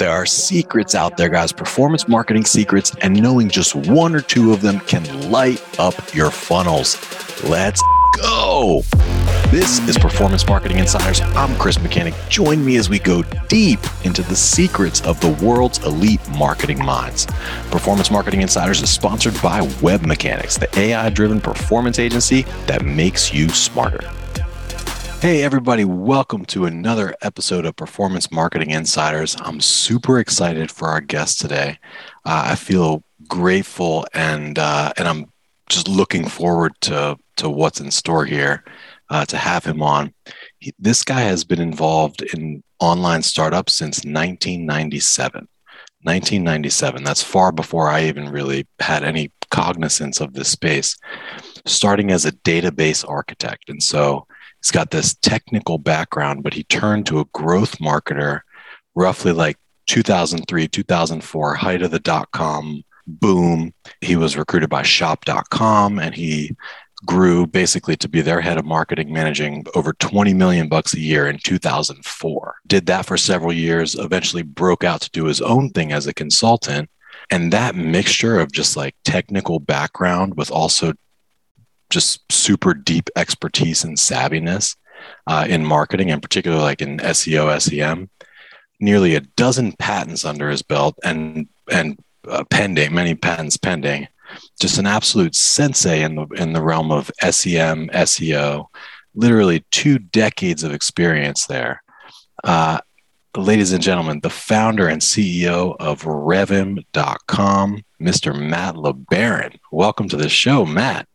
There are secrets out there, guys, performance marketing secrets, and knowing just one or two of them can light up your funnels. Let's go. This is Performance Marketing Insiders. I'm Chris Mechanic. Join me as we go deep into the secrets of the world's elite marketing minds. Performance Marketing Insiders is sponsored by WebMechanix, the AI driven performance agency that makes you smarter. Hey, everybody, welcome to another episode of Performance Marketing Insiders. I'm super excited for our guest today. Uh, I feel grateful and uh, and I'm just looking forward to to what's in store here uh, to have him on. He, this guy has been involved in online startups since 1997. 1997. That's far before I even really had any cognizance of this space. Starting as a database architect. And so he's got this technical background, but he turned to a growth marketer roughly like 2003, 2004, height of the dot com boom. He was recruited by shop.com and he grew basically to be their head of marketing managing over 20 million bucks a year in 2004 did that for several years eventually broke out to do his own thing as a consultant and that mixture of just like technical background with also just super deep expertise and savviness uh, in marketing and particularly like in seo sem nearly a dozen patents under his belt and and uh, pending many patents pending just an absolute sensei in the in the realm of SEM, SEO, literally two decades of experience there. Uh, ladies and gentlemen, the founder and CEO of Revvim.com, Mr. Matt LeBaron. Welcome to the show, Matt.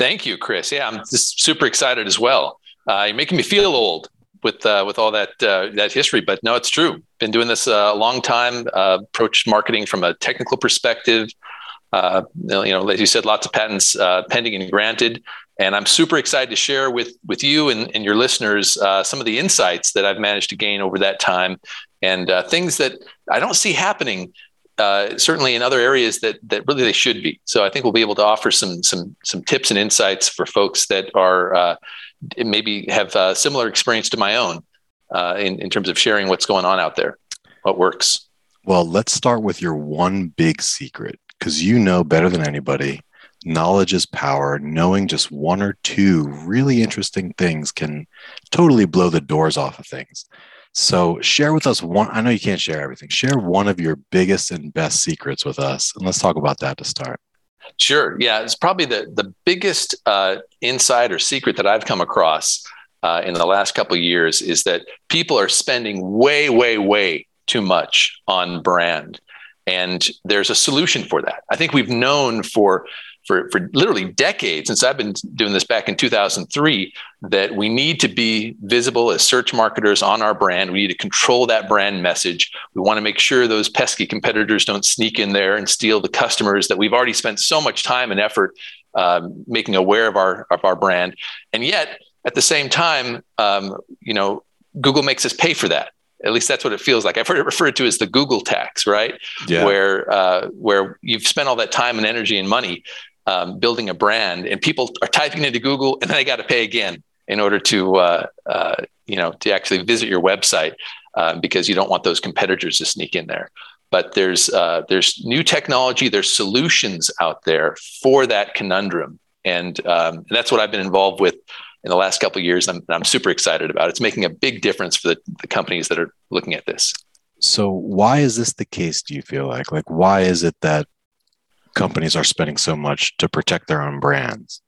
Thank you, Chris. Yeah, I'm just super excited as well. Uh, you're making me feel old with uh, with all that uh, that history, but no, it's true. Been doing this a long time. Uh, approached marketing from a technical perspective, uh, you know, as you said, lots of patents uh, pending and granted. And I'm super excited to share with with you and, and your listeners some of the insights that I've managed to gain over that time, and things that I don't see happening. Uh, certainly in other areas that that really they should be. So I think we'll be able to offer some some some tips and insights for folks that are uh, maybe have a similar experience to my own in in terms of sharing what's going on out there, what works. Well, let's start with your one big secret because you know better than anybody knowledge is power knowing just one or two really interesting things can totally blow the doors off of things so share with us one i know you can't share everything. Share one of your biggest and best secrets with us and let's talk about that to start. Sure. Yeah it's probably the, the biggest uh, insight or secret that i've come across uh, in the last couple years is that people are spending way way way too much on brand and there's a solution for that. I think we've known for for, for literally decades since I've been doing this back in 2003 that we need to be visible as search marketers on our brand. We need to control that brand message. We want to make sure those pesky competitors don't sneak in there and steal the customers that we've already spent so much time and effort um, making aware of our of our brand. And yet, at the same time, um, you know, Google makes us pay for that at least that's what it feels like. I've heard it referred to as the Google tax, right? Yeah. Where uh, where you've spent all that time and energy and money um, building a brand, and people are typing into Google, and then they got to pay again in order to uh, uh, you know to actually visit your website um, because you don't want those competitors to sneak in there. But there's uh, there's new technology, there's solutions out there for that conundrum, and, um, and that's what I've been involved with in the last couple of years. I'm, I'm super excited about. It's making a big difference for the, the companies that are looking at this. So, why is this the case? Do you feel like like why is it that companies are spending so much to protect their own brands?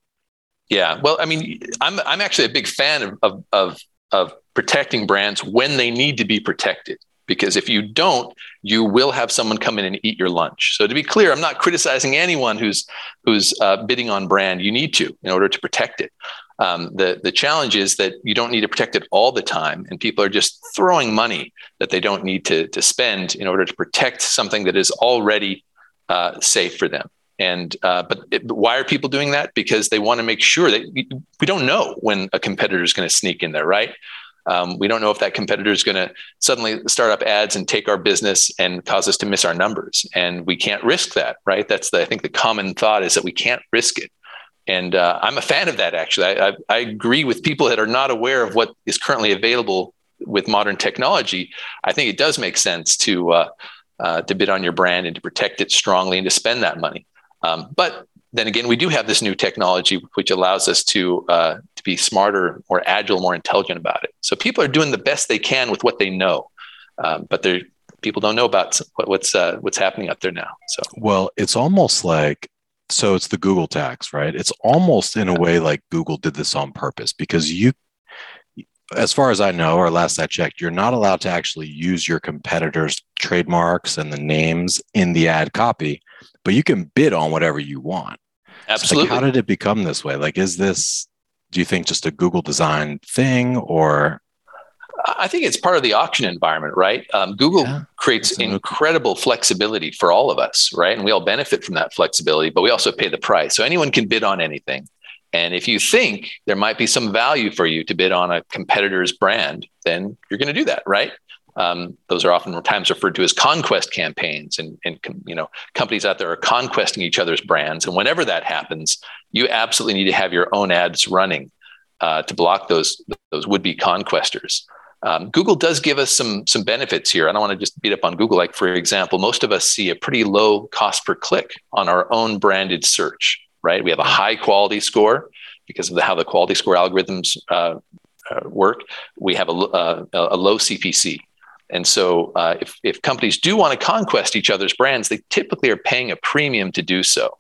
Yeah, well, I mean, I'm I'm actually a big fan of of of, of protecting brands when they need to be protected because if you don't you will have someone come in and eat your lunch. So to be clear i'm not criticizing anyone who's who's uh, bidding on brand. You need to in order to protect it. Um, the the challenge is that you don't need to protect it all the time, and people are just throwing money that they don't need to to spend in order to protect something that is already uh, safe for them. And uh, but, it, why are people doing that? Because they want to make sure that we don't know when a competitor is going to sneak in there, right? Um, we don't know if that competitor is going to suddenly start up ads and take our business and cause us to miss our numbers, and we can't risk that, right? That's the, I think the common thought is that we can't risk it and uh, I'm a fan of that. Actually, I, I, I, agree with people that are not aware of what is currently available with modern technology, I think it does make sense to uh, uh, to bid on your brand and to protect it strongly and to spend that money. Um, but then again, we do have this new technology which allows us to uh, to be smarter, more agile, more intelligent about it. So people are doing the best they can with what they know, um, but they're people don't know about what's uh, what's happening up there now. So well, it's almost like so it's the Google tax, right? It's almost in a way like Google did this on purpose because you, as far as I know, or last I checked, you're not allowed to actually use your competitors' trademarks and the names in the ad copy, but you can bid on whatever you want. Absolutely. So like, how did it become this way? Like, is this, do you think, just a Google design thing or? I think it's part of the auction environment, right? Um, Google yeah, creates incredible flexibility for all of us, right? And we all benefit from that flexibility, but we also pay the price. So anyone can bid on anything. And if you think there might be some value for you to bid on a competitor's brand, then you're going to do that, right? Um, those are oftentimes referred to as conquest campaigns, and, and you know companies out there are conquesting each other's brands. And whenever that happens, you absolutely need to have your own ads running uh, to block those those would be conquestors. Um, Google does give us some some benefits here. I don't want to just beat up on Google. Like for example, most of us see a pretty low cost per click on our own branded search. Right, we have a high quality score because of the, how the quality score algorithms uh, uh, work. We have a, uh, a low CPC. And so, uh, if, if companies do want to conquest each other's brands, they typically are paying a premium to do so.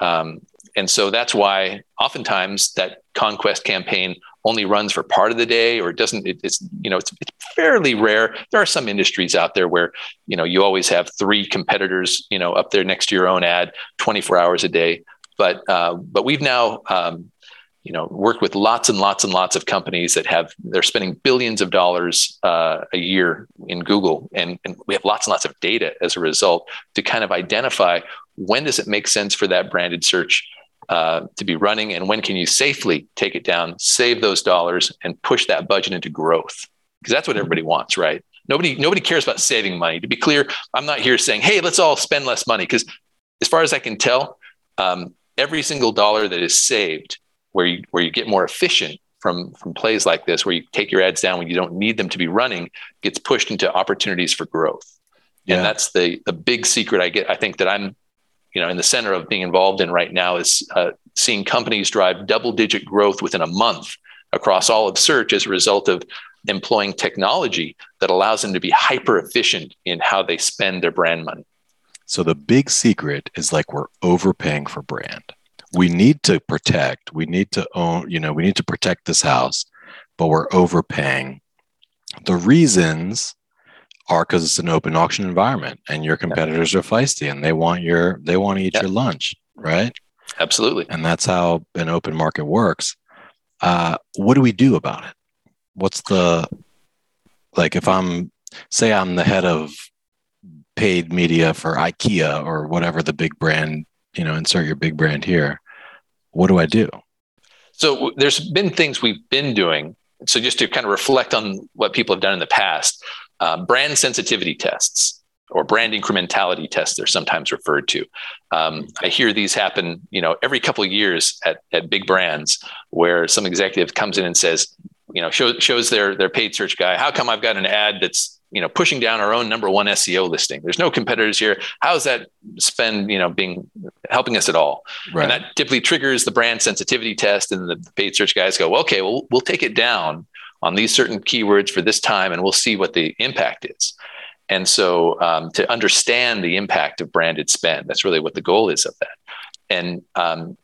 Um, and so that's why oftentimes that conquest campaign only runs for part of the day or it doesn't it, it's you know it's, it's fairly rare there are some industries out there where you know you always have three competitors you know up there next to your own ad 24 hours a day but uh, but we've now um, you know work with lots and lots and lots of companies that have they're spending billions of dollars uh, a year in google. And, and we have lots and lots of data as a result to kind of identify when does it make sense for that branded search uh, to be running and when can you safely take it down save those dollars and push that budget into growth? Because that's what everybody wants right? Nobody nobody cares about saving money. To be clear i'm not here saying hey let's all spend less money. Because as far as i can tell um, every single dollar that is saved where you where you get more efficient from from plays like this, where you take your ads down when you don't need them to be running, gets pushed into opportunities for growth. Yeah. And that's the the big secret I get. I think that I'm, you know, in the center of being involved in right now is uh, seeing companies drive double digit growth within a month across all of search as a result of employing technology that allows them to be hyper efficient in how they spend their brand money. So the big secret is like we're overpaying for brand. We need to protect we need to own you know we need to protect this house but we're overpaying. The reasons are because it's an open auction environment and your competitors are feisty and they want your they want to eat your lunch right? Absolutely. And that's how an open market works. Uh, what do we do about it? What's the like if i'm say i'm the head of paid media for ikea or whatever the big brand you know insert your big brand here what do I do? So there's been things we've been doing. So just to kind of reflect on what people have done in the past, uh, brand sensitivity tests or brand incrementality tests they're sometimes referred to. Um, I hear these happen, you know, every couple of years at, at big brands where some executive comes in and says, you know, show, shows their their paid search guy, how come I've got an ad that's you know pushing down our own number one SEO listing. There's no competitors here. How is that spend you know being helping us at all? Right. And that typically triggers the brand sensitivity test, and the paid search guys go, well, okay, well we'll take it down on these certain keywords for this time, and we'll see what the impact is. And so um, to understand the impact of branded spend, that's really what the goal is of that. And um,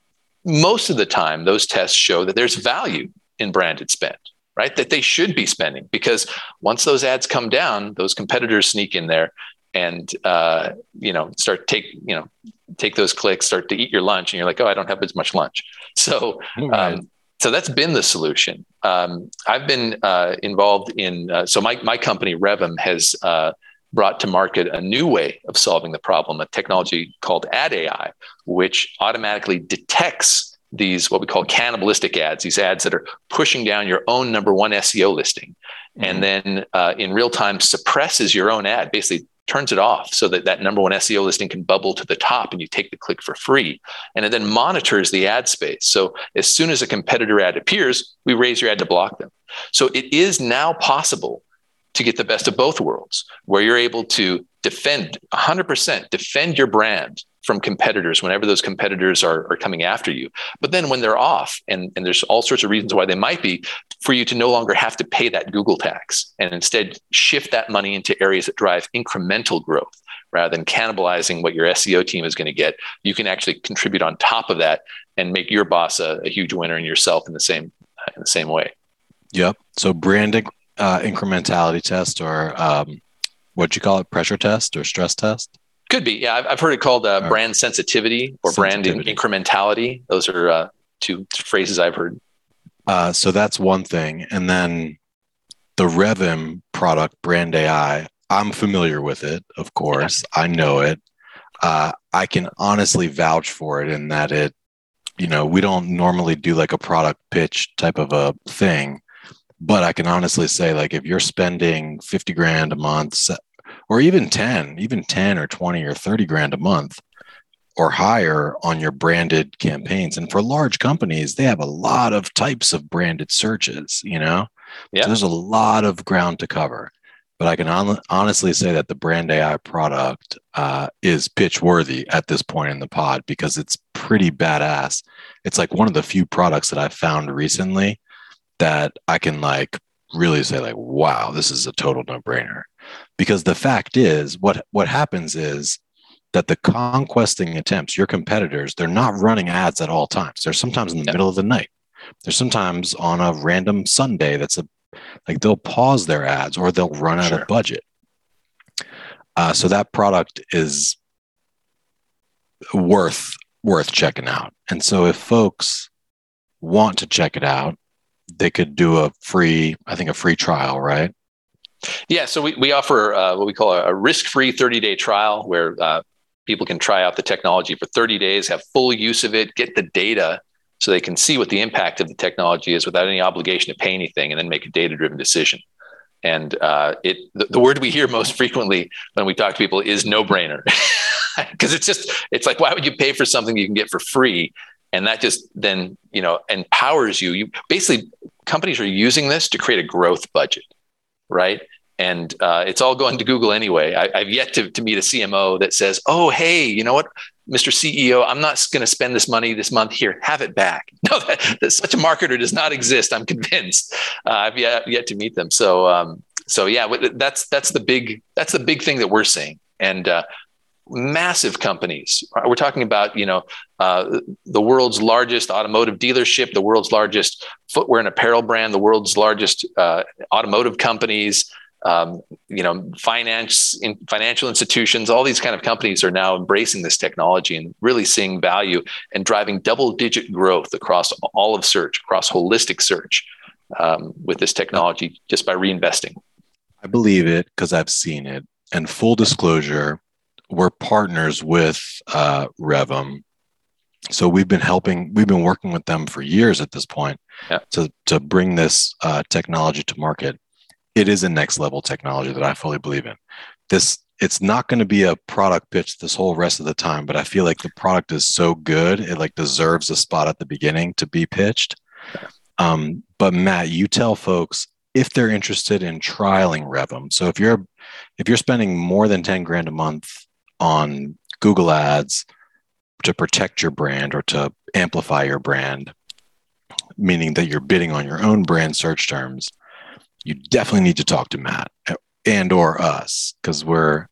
most of the time, those tests show that there's value in branded spend right? That they should be spending because once those ads come down, those competitors sneak in there and uh, you know start take you know take those clicks, start to eat your lunch, and you're like, oh, I don't have as much lunch. So. Um, so that's been the solution. Um, I've been uh, involved in uh, so my my company Revvim has uh, brought to market a new way of solving the problem, a technology called Ad AI, which automatically detects these what we call cannibalistic ads, these ads that are pushing down your own number one SEO listing, mm-hmm. and then uh, in real time suppresses your own ad, basically turns it off so that that number one SEO listing can bubble to the top and you take the click for free. And it then monitors the ad space. So as soon as a competitor ad appears, we raise your ad to block them. So it is now possible to get the best of both worlds, where you're able to defend 100%, defend your brand from competitors whenever those competitors are, are coming after you. But then when they're off, and, and there's all sorts of reasons why they might be, for you to no longer have to pay that Google tax and instead shift that money into areas that drive incremental growth rather than cannibalizing what your SEO team is going to get. You can actually contribute on top of that and make your boss a, a huge winner and yourself in the same in the same way. Yep. So branding uh, incrementality test or um, what you call it, pressure test or stress test? Could be. Yeah, I've, I've heard it called uh, brand sensitivity or sensitivity. brand incrementality. Those are uh, two phrases I've heard. Uh, so that's one thing. And then the Revvim product, Brand AI, I'm familiar with it, of course. Yeah. I know it. Uh, I can honestly vouch for it in that it, you know, we don't normally do like a product pitch type of a thing but I can honestly say, like, if you're spending 50 grand a month, or even 10, even 10 or 20 or 30 grand a month or higher on your branded campaigns, and for large companies, they have a lot of types of branded searches, you know? Yeah. So there's a lot of ground to cover. But I can on- honestly say that the brand AI product uh, is pitch worthy at this point in the pod because it's pretty badass. It's like one of the few products that I've found recently that I can like really say like, wow, this is a total no brainer. Because the fact is, what what happens is that the conquesting attempts, your competitors, they're not running ads at all times. They're sometimes in the yep. middle of the night. They're sometimes on a random Sunday that's a like they'll pause their ads or they'll run out of budget. Uh, so that product is worth worth checking out. And so if folks want to check it out, they could do a free, I think, a free trial, right? Yeah. So we, we offer uh, what we call a, a risk free 30 day trial where uh, people can try out the technology for 30 days, have full use of it, get the data so they can see what the impact of the technology is without any obligation to pay anything and then make a data driven decision. And uh, it the, the, word we hear most frequently when we talk to people is no brainer. Because it's just, it's like, why would you pay for something you can get for free? and that just then you know empowers you you basically companies are using this to create a growth budget right? And uh, it's all going to google anyway. I, have yet to, to meet a cmo that says oh hey you know what mr ceo i'm not going to spend this money this month. Here have it back. No that, that such a marketer does not exist i'm convinced. Uh, i've yet, yet to meet them. So um, so yeah that's that's the big that's the big thing that we're seeing. And uh, massive companies. We're talking about, you know, uh, the world's largest automotive dealership, the world's largest footwear and apparel brand, the world's largest uh, automotive companies, um, you know, finance, in, financial institutions. All these kind of companies are now embracing this technology and really seeing value and driving double-digit growth across all of search, across holistic search, um, with this technology just by reinvesting. I believe it because I've seen it. And full disclosure, we're partners with uh, Revvim. So we've been helping, we've been working with them for years at this point yeah. to, to bring this uh, technology to market. It is a next level technology that I fully believe in. This it's not going to be a product pitch this whole rest of the time, but I feel like the product is so good it like deserves a spot at the beginning to be pitched. Um, but Matt, you tell folks if they're interested in trialing Revvim. So if you're if you're spending more than 10 grand a month on Google Ads to protect your brand or to amplify your brand, meaning that you're bidding on your own brand search terms, you definitely need to talk to Matt and or us because we're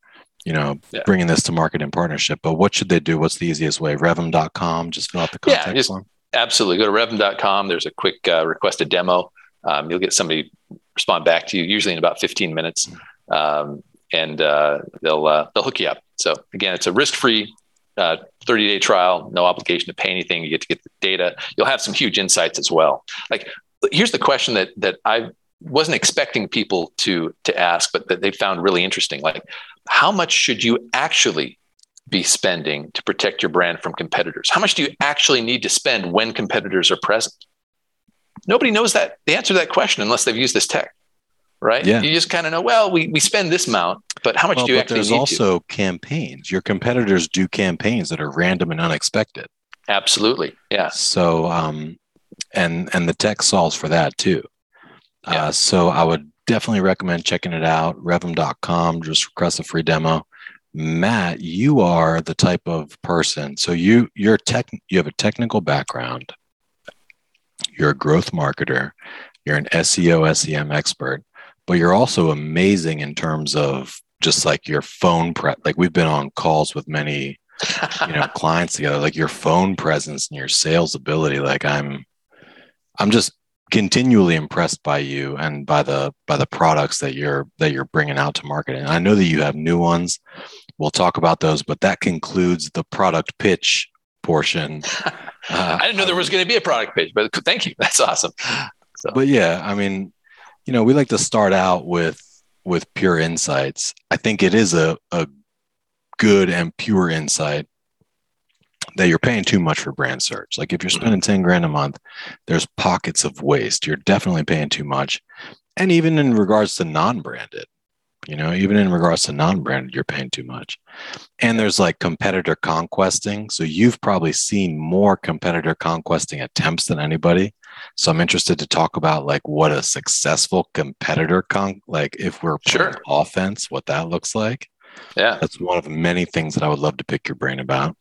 you know yeah. bringing this to market in partnership. But what should they do? What's the easiest way? Revvim.com just fill out the contact yeah, just, form. absolutely. Go to revvim.com there's a quick uh, request a demo. Um, you'll get somebody respond back to you usually in about 15 minutes. Mm-hmm. um, and uh, they'll uh, they'll hook you up so again, it's a risk-free 30-day uh, trial, no obligation to pay anything. You get to get the data. You'll have some huge insights as well. Like, here's the question that that I wasn't expecting people to to ask, but that they found really interesting. Like, how much should you actually be spending to protect your brand from competitors? How much do you actually need to spend when competitors are present? Nobody knows that the answer to that question unless they've used this tech. Right? Yeah. You just kind of know, well, we, we spend this amount, but how much Well, do you actually there's need to? also campaigns. Your competitors do campaigns that are random and unexpected. Absolutely. Yeah. So, um, and and the tech solves for that too. Yeah. Uh, so I would definitely recommend checking it out. Revvim.com. Just request a free demo. Matt, you are the type of person. So you you're tech. You have a technical background. You're a growth marketer. You're an SEO SEM expert, but you're also amazing in terms of just like your phone prep. Like we've been on calls with many you know clients together like your phone presence and your sales ability like i'm i'm just continually impressed by you and by the by the products that you're that you're bringing out to market and i know that you have new ones we'll talk about those but that concludes the product pitch portion Uh, I didn't know there was going to be a product pitch but thank you. That's awesome. So, but yeah i mean you know we like to start out with with pure insights. I think it is a, a good and pure insight that you're paying too much for brand search. Like if you're mm-hmm. spending 10 grand a month there's pockets of waste. You're definitely paying too much. And even in regards to non-branded you know even in regards to non-branded you're paying too much. And there's like competitor conquesting. So you've probably seen more competitor conquesting attempts than anybody so I'm interested to talk about like what a successful competitor con like if we're Sure. offense, what that looks like. yeah. That's one of many things that I would love to pick your brain about.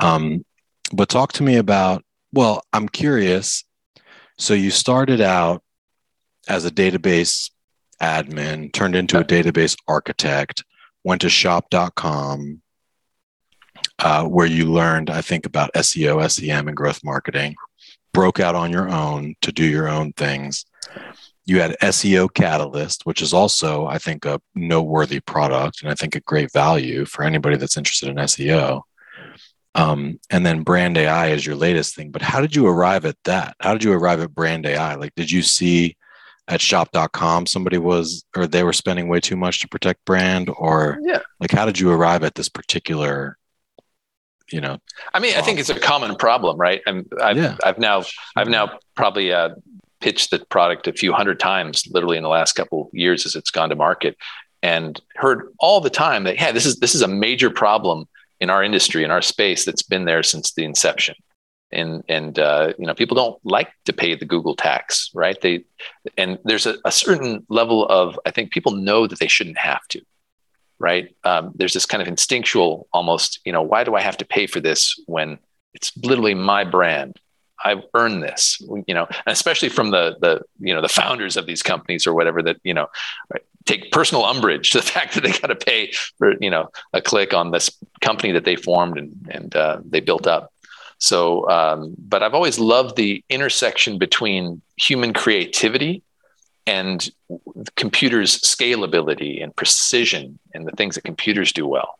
Um, but talk to me about. Well, I'm curious. So you started out as a database admin, turned into a database architect, went to shop.com, uh, where you learned, I think, about SEO, SEM, and growth marketing. Broke out on your own to do your own things. You had SEO Catalyst, which is also, I think, a noteworthy product and I think a great value for anybody that's interested in SEO. Um, and then Brand AI is your latest thing. But how did you arrive at that? How did you arrive at Brand AI? Like, did you see at shop.com somebody was, or they were spending way too much to protect brand? Or Yeah. like, how did you arrive at this particular, you know? I mean, I think it's a common problem, right? I'm, I've, Yeah. I've now, I've now probably uh, pitched the product a few hundred times, literally in the last couple of years as it's gone to market, and heard all the time that yeah, this is this is a major problem in our industry, in our space, that's been there since the inception. And and uh, you know, people don't like to pay the Google tax, right? They and there's a, a certain level of I think people know that they shouldn't have to right? Um, there's this kind of instinctual almost, you know, why do I have to pay for this when it's literally my brand? I've earned this, you know, and especially from the the you know the founders of these companies or whatever that you know take personal umbrage to the fact that they got to pay for you know a click on this company that they formed and and uh, they built up. So, um, but I've always loved the intersection between human creativity and computers scalability and precision and the things that computers do well.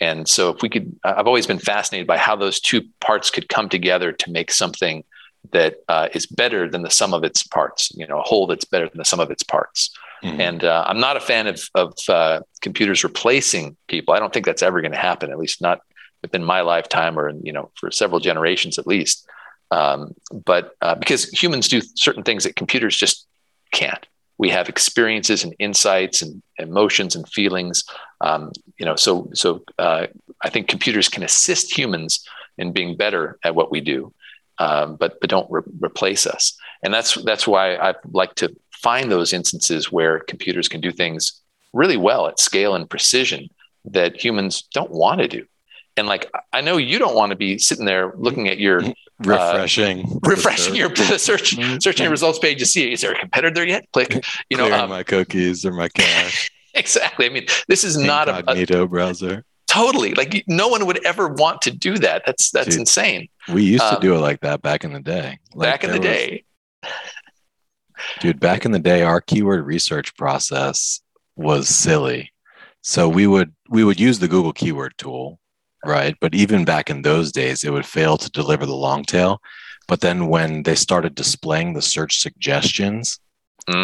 And so if we could i've always been fascinated by how those two parts could come together to make something that uh, is better than the sum of its parts you know a whole that's better than the sum of its parts. Mhm. and uh, i'm not a fan of, of uh, computers replacing people. I don't think that's ever going to happen at least not within my lifetime or you know for several generations at least. Um, but uh, because humans do certain things that computers just can't we have experiences and insights and emotions and feelings um, you know so so uh, i think computers can assist humans in being better at what we do um, but but don't re- replace us. And that's that's why i like to find those instances where computers can do things really well at scale and precision that humans don't want to do and like i know you don't want to be sitting there looking at your refreshing, uh, refreshing your search. searching your results page to see is there a competitor there yet? Click you know um, my cookies or my cache. exactly. I mean this is not a, a browser. totally. Like no one would ever want to do that. That's that's Dude, insane. We used to Um, do it like that back in the day. Like, back in the was- day. Dude back in the day our keyword research process was silly. So we would we would use the google keyword tool right but even back in those days it would fail to deliver the long tail but then when they started displaying the search suggestions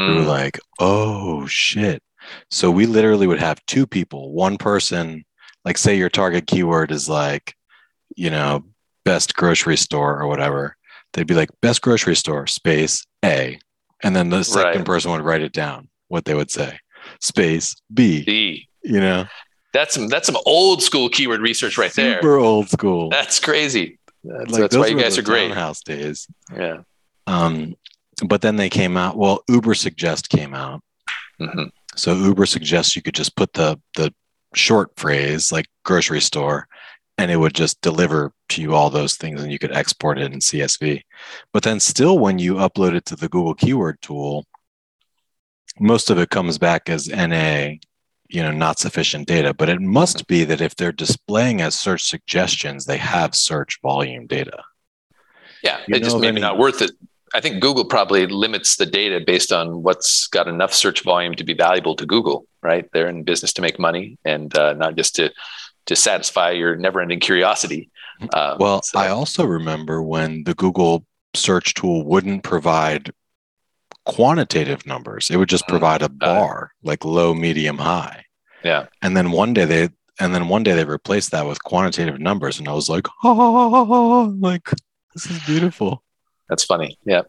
we were Mm, like oh shit so we literally would have two people one person like say your target keyword is like you know best grocery store or whatever they'd be like best grocery store space a and then the second Right. person would write it down what they would say space B. B. you know That's some that's some old school keyword research right there. super old school That's crazy. That's, Like, that's why you guys are great. townhouse days Yeah. um but then they came out well Ubersuggest came out Mhm. so uber suggests you could just put the the short phrase like grocery store and it would just deliver to you all those things and you could export it in csv but then still when you upload it to the google keyword tool most of it comes back as na you know not sufficient data but it must be that if they're displaying as search suggestions they have search volume data Yeah. You just maybe any- not worth it. I think Google probably limits the data based on what's got enough search volume to be valuable to Google, right? They're in business to make money and uh, not just to to satisfy your never-ending curiosity. Um, Well, so- I also remember when the Google search tool wouldn't provide quantitative numbers. It would just Mhm. provide a bar, like low, medium, high. Yeah. And then one day they and then one day they replaced that with quantitative numbers and I was like, oh, like this is beautiful. that's funny. Yeah.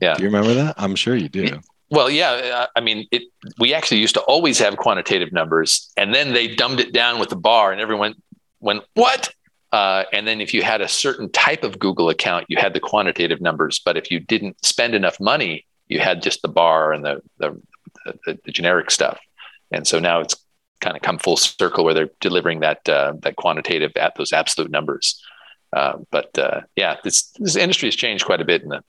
Yeah. Do you remember that? I'm sure you do. Well, yeah. I mean, it. We actually used to always have quantitative numbers, and then they dumbed it down with the bar, and everyone went, "What?" Uh, and then if you had a certain type of Google account, you had the quantitative numbers. But if you didn't spend enough money, you had just the bar and the the, the, the generic stuff. And so now it's kind of come full circle where they're delivering that uh, that quantitative at those absolute numbers. Uh, but uh, yeah, this this industry has changed quite a bit in the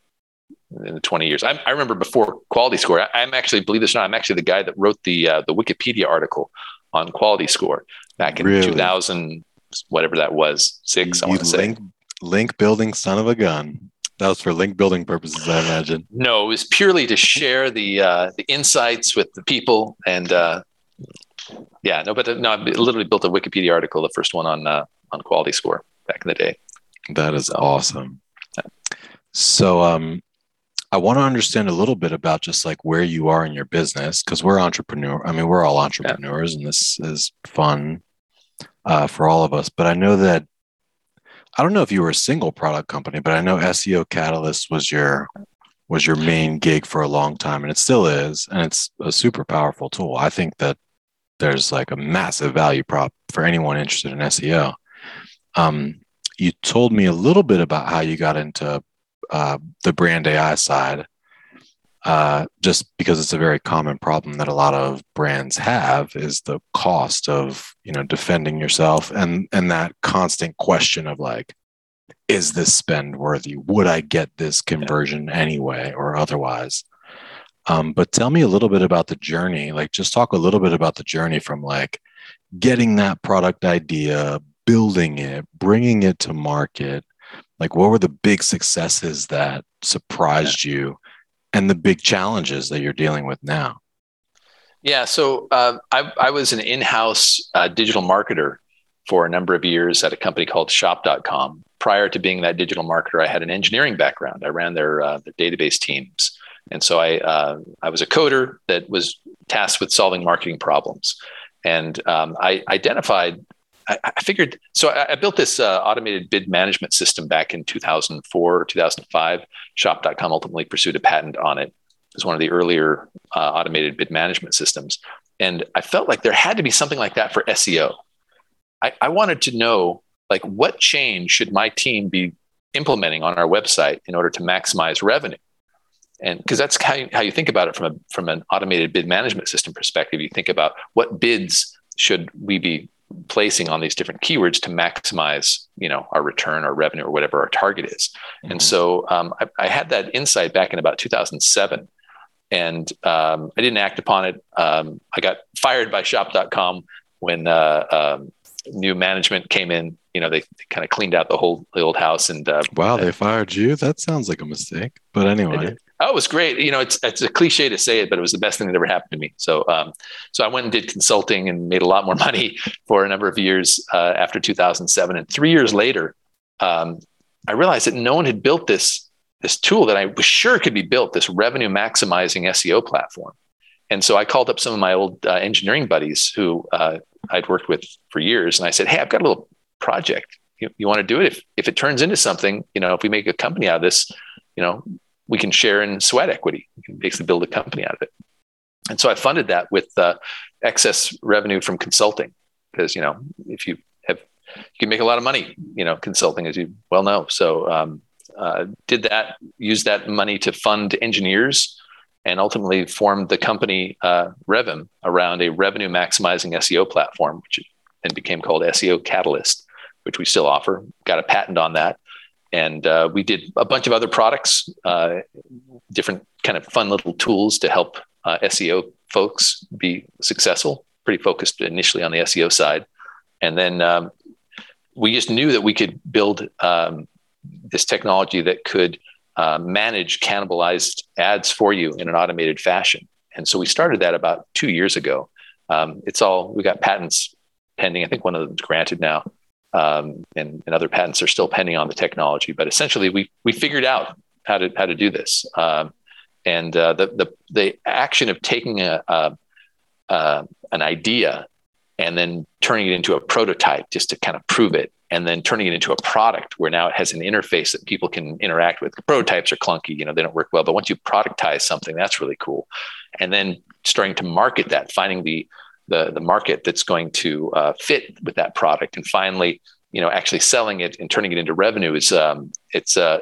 in the 20 years. I, I remember before Quality Score. I, I'm actually, believe this or not, I'm actually the guy that wrote the uh, the Wikipedia article on Quality Score back in Really? 2000, whatever that was, six. I want to say. link link building son of a gun. That was for link building purposes, I imagine. No, it was purely to share the uh, the insights with the people, and uh, yeah, no, but uh, no, I literally built a Wikipedia article, the first one on uh, on Quality Score back in the day. That is So- awesome. So, um, I want to understand a little bit about just like where you are in your business because we're entrepreneur. I mean, we're all entrepreneurs, and this is fun uh, for all of us. But I know that I don't know if you were a single product company, but I know SEO Catalyst was your was your main gig for a long time, and it still is, and it's a super powerful tool. I think that there's like a massive value prop for anyone interested in SEO. Um, you told me a little bit about how you got into uh, the brand AI side, uh, just because it's a very common problem that a lot of brands have is the cost of you know defending yourself and and that constant question of like, is this spend worthy? Would I get this conversion anyway or otherwise? Um, but tell me a little bit about the journey. Like, just talk a little bit about the journey from like getting that product idea, building it, bringing it to market. Like, what were the big successes that surprised you and the big challenges that you're dealing with now? Yeah, so uh, I, I was an in-house uh, digital marketer for a number of years at a company called Shop.com. Prior to being that digital marketer, I had an engineering background. I ran their, uh, their database teams, and so I uh, I was a coder that was tasked with solving marketing problems. And um, I identified, I, I figured, so I, I built this uh, automated bid management system back in 2004 or 2005. Shop.com ultimately pursued a patent on it. It was one of the earlier uh, automated bid management systems. And I felt like there had to be something like that for SEO. I, I wanted to know like what change should my team be implementing on our website in order to maximize revenue and because that's how you, how you think about it from a from an automated bid management system perspective you think about what bids should we be placing on these different keywords to maximize you know our return or revenue or whatever our target is and so um, I, I had that insight back in about 2007 and um, i didn't act upon it um, i got fired by shop.com when uh, um, new management came in you know they, they kind of cleaned out the whole the old house and uh, Wow, they fired you? That sounds like a mistake. But anyway. Oh, it was great. You know, it's it's a cliche to say it, but it was the best thing that ever happened to me. So, um, so I went and did consulting and made a lot more money for a number of years uh, after 2007. And three years later, um, I realized that no one had built this this tool that I was sure could be built. This revenue maximizing SEO platform. And so I called up some of my old uh, engineering buddies who uh, I'd worked with for years, and I said, "Hey, I've got a little project. You, you want to do it? If if it turns into something, you know, if we make a company out of this, you know, we can share in sweat equity. We can basically build a company out of it. And so I funded that with uh, excess revenue from consulting because you know if you have you can make a lot of money you know consulting as you well know. So um, uh, did that use that money to fund engineers and ultimately formed the company uh, Revvim around a revenue maximizing SEO platform, which then became called SEO Catalyst, which we still offer. Got a patent on that. And uh, we did a bunch of other products, uh, different kind of fun little tools to help uh, SEO folks be successful. Pretty focused initially on the SEO side, and then um, we just knew that we could build um, this technology that could uh, manage cannibalized ads for you in an automated fashion. And so we started that about two years ago. Um, it's all we got patents pending. I think one of them's granted now, um, and, and, other patents are still pending on the technology. But essentially, we we figured out how to how to do this. Um, and uh, the, the the action of taking a, a uh, an idea and then turning it into a prototype just to kind of prove it and then turning it into a product where now it has an interface that people can interact with. Prototypes are clunky, you know, they don't work well, but once you productize something, that's really cool. And then starting to market that, finding the the, the market that's going to uh, fit with that product, and finally, you know, actually selling it and turning it into revenue is um, it's a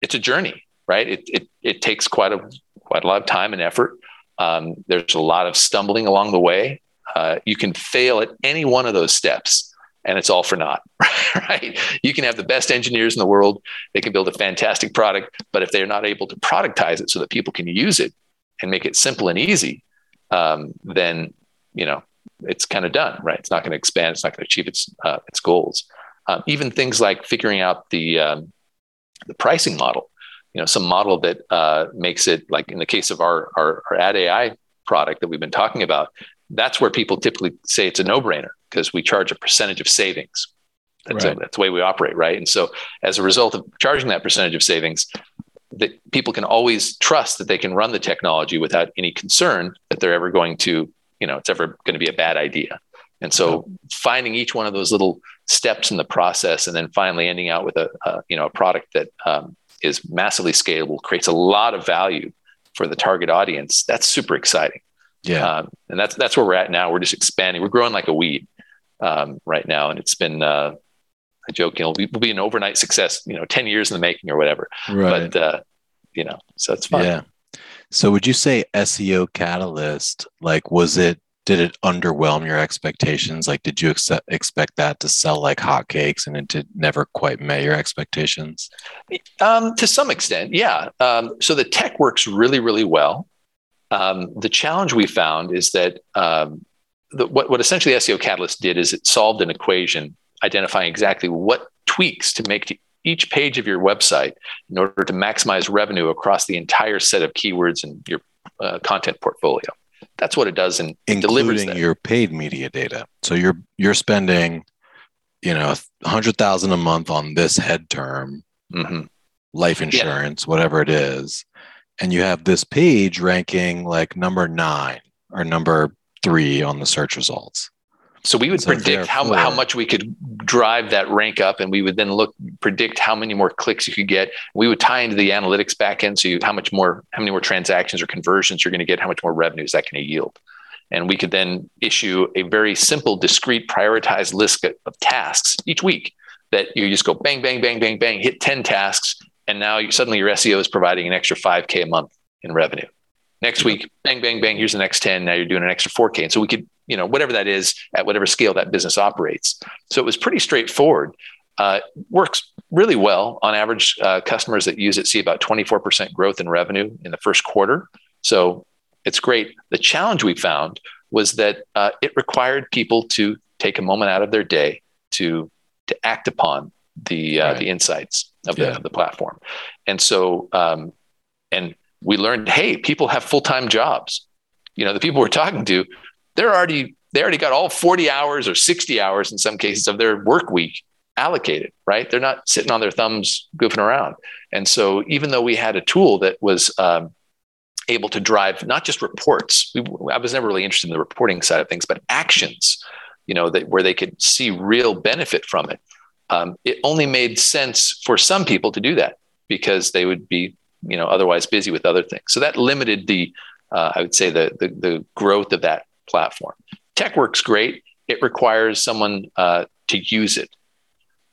it's a journey, right? It, it it takes quite a quite a lot of time and effort. Um, there's a lot of stumbling along the way. Uh, you can fail at any one of those steps, and it's all for naught, right? You can have the best engineers in the world; they can build a fantastic product, but if they're not able to productize it so that people can use it and make it simple and easy, um, then you know it's kind of done, right? It's not going to expand. It's not going to achieve its uh, its goals. Um, even things like figuring out the um, the pricing model you know some model that uh, makes it like in the case of our, our, our ad ai product that we've been talking about that's where people typically say it's a no-brainer because we charge a percentage of savings that's, right. a, that's the way we operate right and so as a result of charging that percentage of savings that people can always trust that they can run the technology without any concern that they're ever going to you know it's ever going to be a bad idea and so finding each one of those little steps in the process and then finally ending out with a, a you know a product that um, is massively scalable, creates a lot of value for the target audience. That's super exciting. Yeah, um, and that's that's where we're at now. We're just expanding. We're growing like a weed um, right now, and it's been uh, a joke. You know, we'll be an overnight success. You know, ten years in the making or whatever. Right. But uh, you know, so it's fun. Yeah. So would you say SEO Catalyst? Like, was it did it underwhelm your expectations? Like, did you accept, expect that to sell like hotcakes and it did never quite met your expectations? Um, to some extent, yeah. Um, so the tech works really, really well. Um, the challenge we found is that um, the, what, what essentially SEO Catalyst did is it solved an equation identifying exactly what tweaks to make to each page of your website in order to maximize revenue across the entire set of keywords in your uh, content portfolio that's what it does and including your paid media data. So you're you're spending, you know, a hundred thousand a month on this head term, mm-hmm. life insurance, yeah. whatever it is, and you have this page ranking like number nine or number three on the search results. So we would so predict how, how much we could drive that rank up, and we would then look predict how many more clicks you could get. We would tie into the analytics backend, so you, how much more, how many more transactions or conversions you're going to get, how much more revenue is that going to yield, and we could then issue a very simple, discrete, prioritized list of tasks each week that you just go bang, bang, bang, bang, bang, hit ten tasks, and now you, suddenly your SEO is providing an extra five k a month in revenue. Next week, bang, bang, bang. Here's the next ten. Now you're doing an extra four k, and so we could you know whatever that is at whatever scale that business operates. So it was pretty straightforward. Uh, works really well. On average uh, customers that use it see about 24% growth in revenue in the first quarter. So it's great. The challenge we found was that uh, it required people to take a moment out of their day to to act upon the uh, right. the insights of the, yeah. of the platform. And so um, and we learned hey people have full-time jobs. You know the people we're talking to they're already they already got all 40 hours or 60 hours in some cases of their work week allocated, right? They're not sitting on their thumbs goofing around. And so even though we had a tool that was um, able to drive not just reports, we, I was never really interested in the reporting side of things, but actions, you know, that where they could see real benefit from it. Um, it only made sense for some people to do that because they would be you know otherwise busy with other things. So that limited the uh, I would say the, the, the growth of that platform. Tech works great. It requires someone uh, to use it.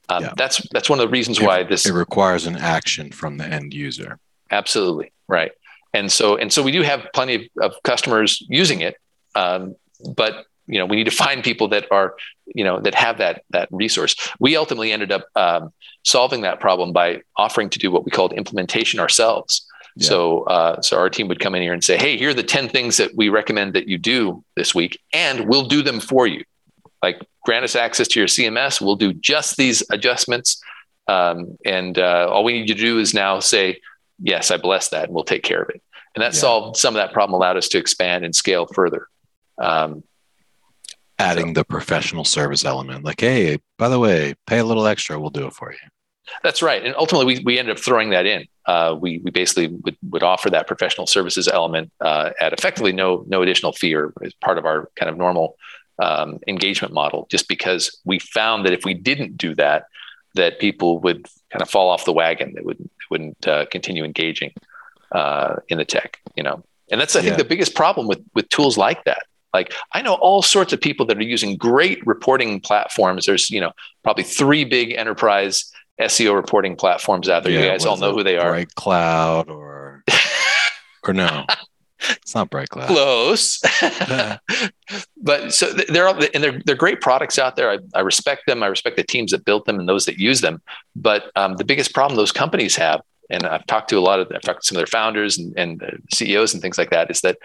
Um, yeah. That's that's one of the reasons it, why this it requires an action from the end user. Absolutely right, and so and so we do have plenty of, of customers using it, um, but you know we need to find people that are you know that have that that resource. We ultimately ended up um, solving that problem by offering to do what we called implementation ourselves. Yeah. So, uh, so our team would come in here and say, "Hey, here are the ten things that we recommend that you do this week, and we'll do them for you. Like, grant us access to your CMS. We'll do just these adjustments, um, and uh, all we need you to do is now say, yes, I bless that, and we'll take care of it. And that yeah. solved some of that problem, allowed us to expand and scale further. Um, Adding so. the professional service element, like, hey, by the way, pay a little extra, we'll do it for you. That's right. And ultimately, we, we ended up throwing that in. Uh, we, we basically would, would offer that professional services element uh, at effectively no, no additional fee or as part of our kind of normal um, engagement model, just because we found that if we didn't do that, that people would kind of fall off the wagon. They wouldn't, wouldn't uh, continue engaging uh, in the tech, you know? And that's, I yeah. think, the biggest problem with, with tools like that. Like I know all sorts of people that are using great reporting platforms. There's, you know, probably three big enterprise SEO reporting platforms out there. Yeah, you guys all know who they are. Bright Cloud or or no. It's not Bright Cloud. Close. but so they're all, and they're they're great products out there. I, I, respect them. I respect the teams that built them and those that use them. But um, the biggest problem those companies have, and I've talked to a lot of I've talked to some of their founders and, and CEOs and things like that, is that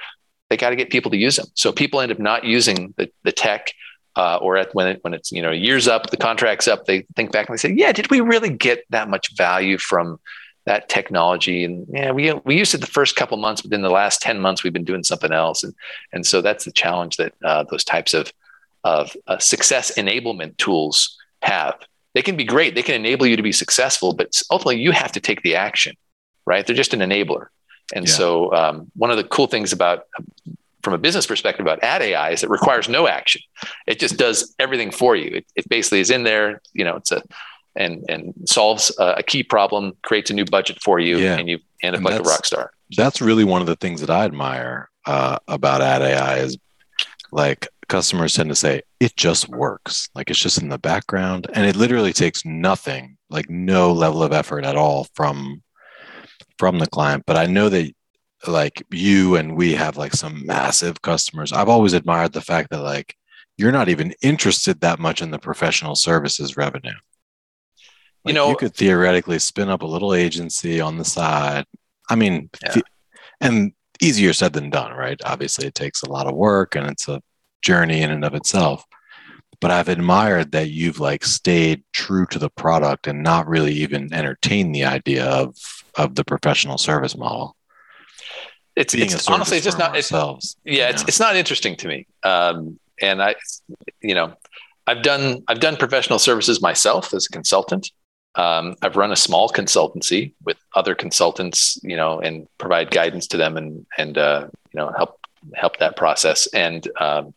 they got to get people to use them. So people end up not using the, the tech uh, or at when it, when it's you know years up, the contract's up, they think back and they say, yeah, did we really get that much value from that technology? And yeah, we we used it the first couple months, but in the last ten months, we've been doing something else, and and so that's the challenge that uh, those types of of uh, success enablement tools have. They can be great, they can enable you to be successful, but ultimately you have to take the action, right? They're just an enabler. And yeah. so, um, one of the cool things about from a business perspective about ad AI is it requires no action. It just does everything for you. It, it basically is in there, you know, it's a, and, and solves a, a key problem, creates a new budget for you, yeah. and you end up and like a rock star. That's really one of the things that I admire uh, about ad AI is like customers tend to say it just works. Like it's just in the background and it literally takes nothing, like no level of effort at all from from the client. But I know that like you and we have like some massive customers. I've always admired the fact that like you're not even interested that much in the professional services revenue. Like, you know, you could theoretically spin up a little agency on the side. I mean, yeah. and easier said than done, right? Obviously, it takes a lot of work and it's a journey in and of itself. But I've admired that you've like stayed true to the product and not really even entertained the idea of of the professional service model it's, it's honestly it's just not it's, yeah, it's, it's not interesting to me. Um, and i you know i've done i've done professional services myself as a consultant. Um, i've run a small consultancy with other consultants you know and provide guidance to them and and uh, you know help help that process. And um,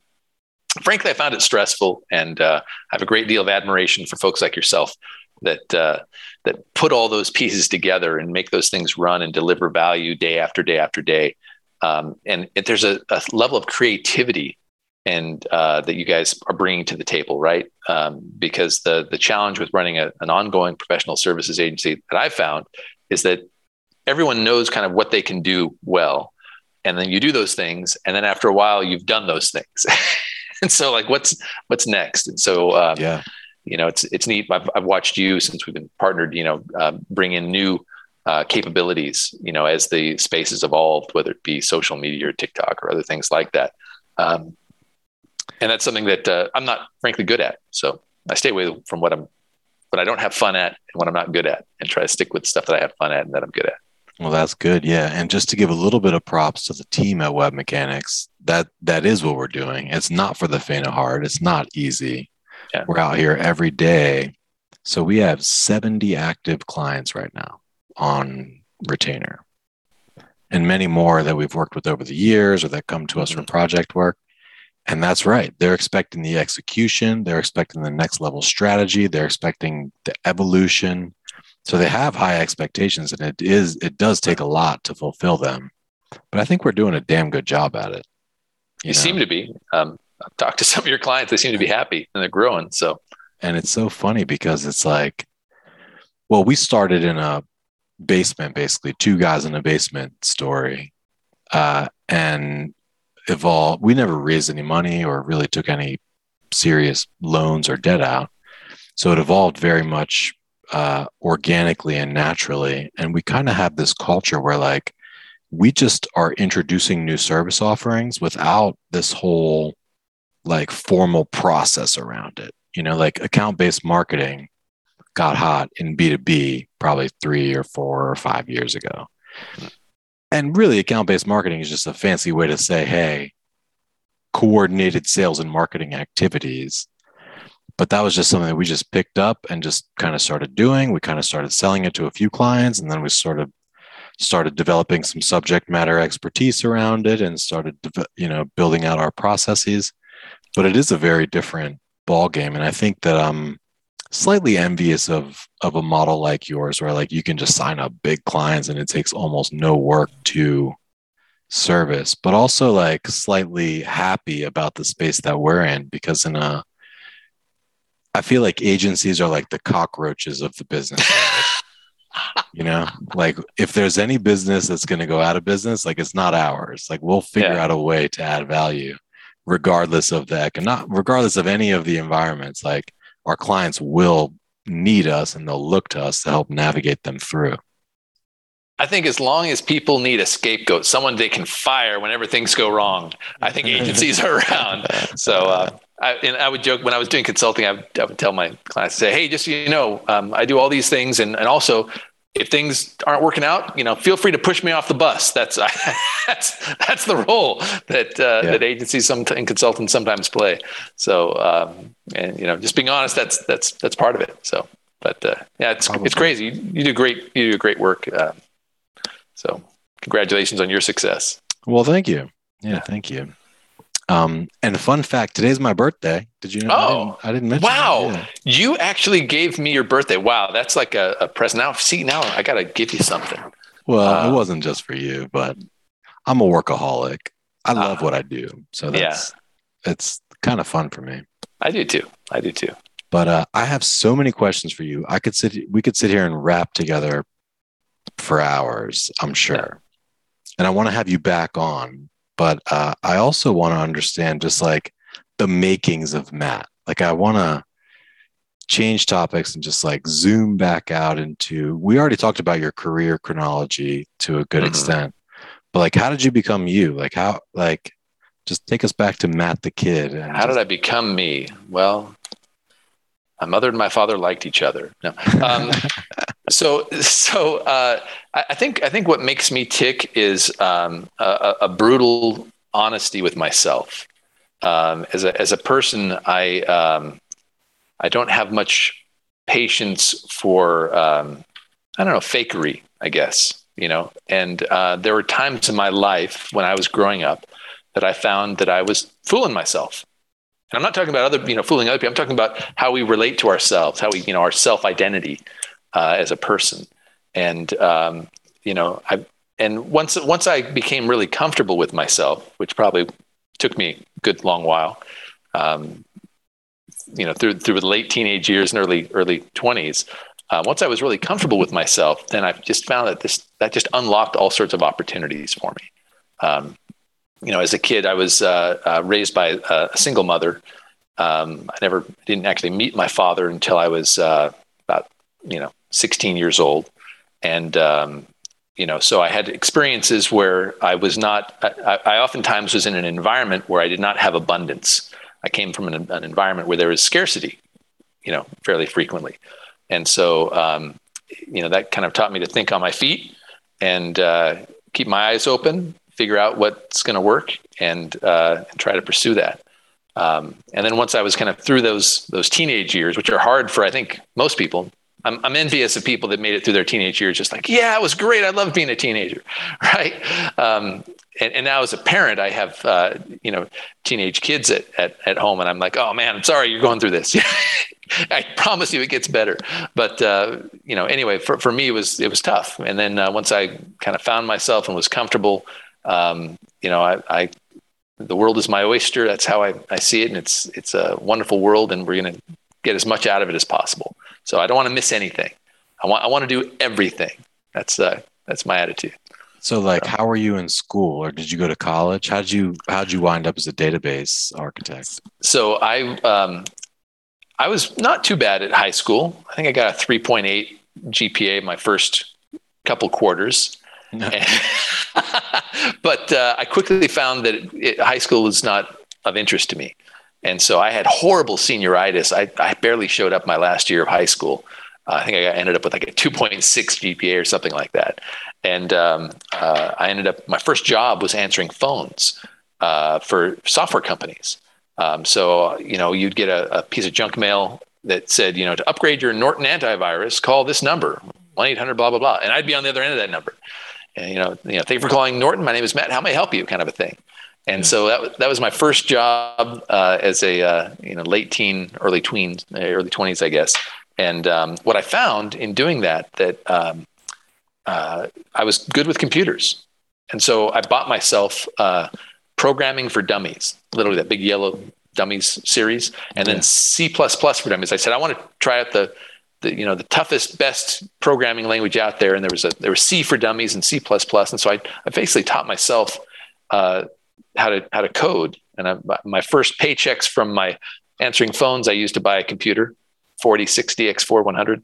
frankly i found it stressful and uh, i have a great deal of admiration for folks like yourself that uh, that put all those pieces together and make those things run and deliver value day after day after day. Um, and it, there's a, a, level of creativity and uh, that you guys are bringing to the table, right? Um, because the the challenge with running a, an ongoing professional services agency that I've found is that everyone knows kind of what they can do well, and then you do those things, and then after a while, you've done those things. and so, like, what's what's next? And so, um, yeah you know, it's it's neat. I've, I've watched you since we've been partnered. You know, uh, bring in new uh, capabilities. You know, as the space has evolved, whether it be social media or TikTok or other things like that. Um, and that's something that uh, I'm not frankly good at. So I stay away from what I'm, what I don't have fun at, and what I'm not good at, and try to stick with stuff that I have fun at and that I'm good at. Well, that's good. Yeah. And just to give a little bit of props to the team at WebMechanix, that that is what we're doing. It's not for the faint of heart. It's not easy. Yeah. We're out here every day. So we have 70 active clients right now on retainer and many more that we've worked with over the years or that come to us mm-hmm. for project work. And that's right. They're expecting the execution, they're expecting the next level strategy, they're expecting the evolution. So they have high expectations and it is it does take a lot to fulfill them. But I think we're doing a damn good job at it. You, you know? seem to be. Um, I've talked to some of your clients, they seem to be happy and they're growing. So and it's so funny because it's like well, we started in a basement, basically, two guys in a basement story. Uh, and evolved. We never raised any money or really took any serious loans or debt out. So it evolved very much uh, organically and naturally. And we kind of have this culture where, like, we just are introducing new service offerings without this whole like formal process around it. You know, like account based marketing got hot in B2B probably three or four or five years ago. And really, account based marketing is just a fancy way to say, hey, coordinated sales and marketing activities. But that was just something that we just picked up and just kind of started doing. We kind of started selling it to a few clients, and then we sort of started developing some subject matter expertise around it and started, you know, building out our processes. But it is a very different ball game, and I think that I'm slightly envious of of a model like yours where like you can just sign up big clients and it takes almost no work to service but also like slightly happy about the space that we're in because in a i feel like agencies are like the cockroaches of the business you know like if there's any business that's going to go out of business like it's not ours. Like we'll figure yeah. out a way to add value regardless of the economic regardless of any of the environments like our clients will need us and they'll look to us to help navigate them through. I think as long as people need a scapegoat, someone they can fire whenever things go wrong, I think agencies are around. So, uh, I, and I would joke when I was doing consulting, I would, I would tell my clients, say, "Hey, just so you know, um, I do all these things, and and also if things aren't working out, you know, feel free to push me off the bus. That's that's that's the role that uh, yeah. that agencies some and consultants sometimes play. So, um, and you know, just being honest, that's that's that's part of it. So, but uh, yeah, it's Probably. it's crazy. You, you, do great. You do great work. Uh, so, congratulations on your success. Well, thank you. Yeah, yeah. thank you. Um, and fun fact: today's my birthday. Did you know? Oh, I didn't, I didn't mention. Wow, yeah. you actually gave me your birthday. Wow, that's like a, a present. Now, see, now I gotta give you something. Well, uh, it wasn't just for you, but I'm a workaholic. I uh, love uh, what I do, so that's yeah. it's kind of fun for me. I do too. I do too. But uh, I have so many questions for you. I could sit. We could sit here and rap together for hours. I'm sure. Yeah. And I want to have you back on but uh, I also want to understand just like the makings of Matt. Like I want to change topics and just like zoom back out into. We already talked about your career chronology to a good mm-hmm. extent, but like how did you become you? Like how like just take us back to Matt the kid. how just, did I become me? Well, my mother and my father liked each other. No. Um, so, so uh, I think I think what makes me tick is um, a, a, brutal honesty with myself. Um, as a as a person, I um, I don't have much patience for um, I don't know fakery. I guess you know. And uh, there were times in my life when I was growing up that I found that I was fooling myself and I'm not talking about other, you know, fooling other people. I'm talking about how we relate to ourselves, how we, you know, our self identity uh, as a person. And, um, you know, I, and once, once I became really comfortable with myself, which probably took me a good long while, um, you know, through, through the late teenage years and early, early twenties, uh, once I was really comfortable with myself, then I just found that this, that just unlocked all sorts of opportunities for me. Um, you know, as a kid, I was uh, uh, raised by a single mother. Um, I never didn't actually meet my father until I was uh, about you know 16 years old, and um, you know, so I had experiences where I was not. I, I, oftentimes was in an environment where I did not have abundance. I came from an, an environment where there was scarcity, you know, fairly frequently, and so um, you know that kind of taught me to think on my feet and uh, keep my eyes open figure out what's going to work and, uh, try to pursue that. Um, and then once I was kind of through those those teenage years, which are hard for I think most people, I'm, I'm envious of people that made it through their teenage years, just like, yeah, it was great. I loved being a teenager, right? Um, and, and, now as a parent, I have uh, you know teenage kids at, at, at home, and I'm like, oh man, I'm sorry you're going through this. I promise you, it gets better. But uh, you know, anyway, for, for me, it was it was tough. And then uh, once I kind of found myself and was comfortable, um, you know, I, I, the world is my oyster. That's how I, I see it, and it's it's a wonderful world, and we're going to get as much out of it as possible. So I don't want to miss anything. I want I want to do everything. That's uh, that's my attitude. So, like, how were you in school, or did you go to college? How did you how'd you wind up as a database architect? So I um, I was not too bad at high school. I think I got a 3.8 GPA my first couple quarters. No. but uh, I quickly found that it, it, high school was not of interest to me. And so I had horrible senioritis. I, I barely showed up my last year of high school. Uh, I think I ended up with like a 2.6 GPA or something like that. And um, uh, I ended up, my first job was answering phones uh, for software companies. Um, so, you know, you'd get a, a, piece of junk mail that said, you know, to upgrade your Norton antivirus, call this number, 1 800 blah, blah, blah. And I'd be on the other end of that number. And, you know, you know, thank you for calling Norton. My name is Matt. How may I help you? Kind of a thing. And yeah. so that, that was my first job uh, as a, uh, you know, late teen, early tweens, early 20s, I guess. And um, what I found in doing that, that um, uh, I was good with computers. And so I bought myself uh, programming for dummies, literally that big yellow dummies series, and then C plus for dummies. I said I want to try out the, the you know the toughest, best programming language out there, and there was a there was C for dummies and C and so I, I basically taught myself uh, how to how to code. And I, my first paychecks from my answering phones I used to buy a computer, 4060 X4 100.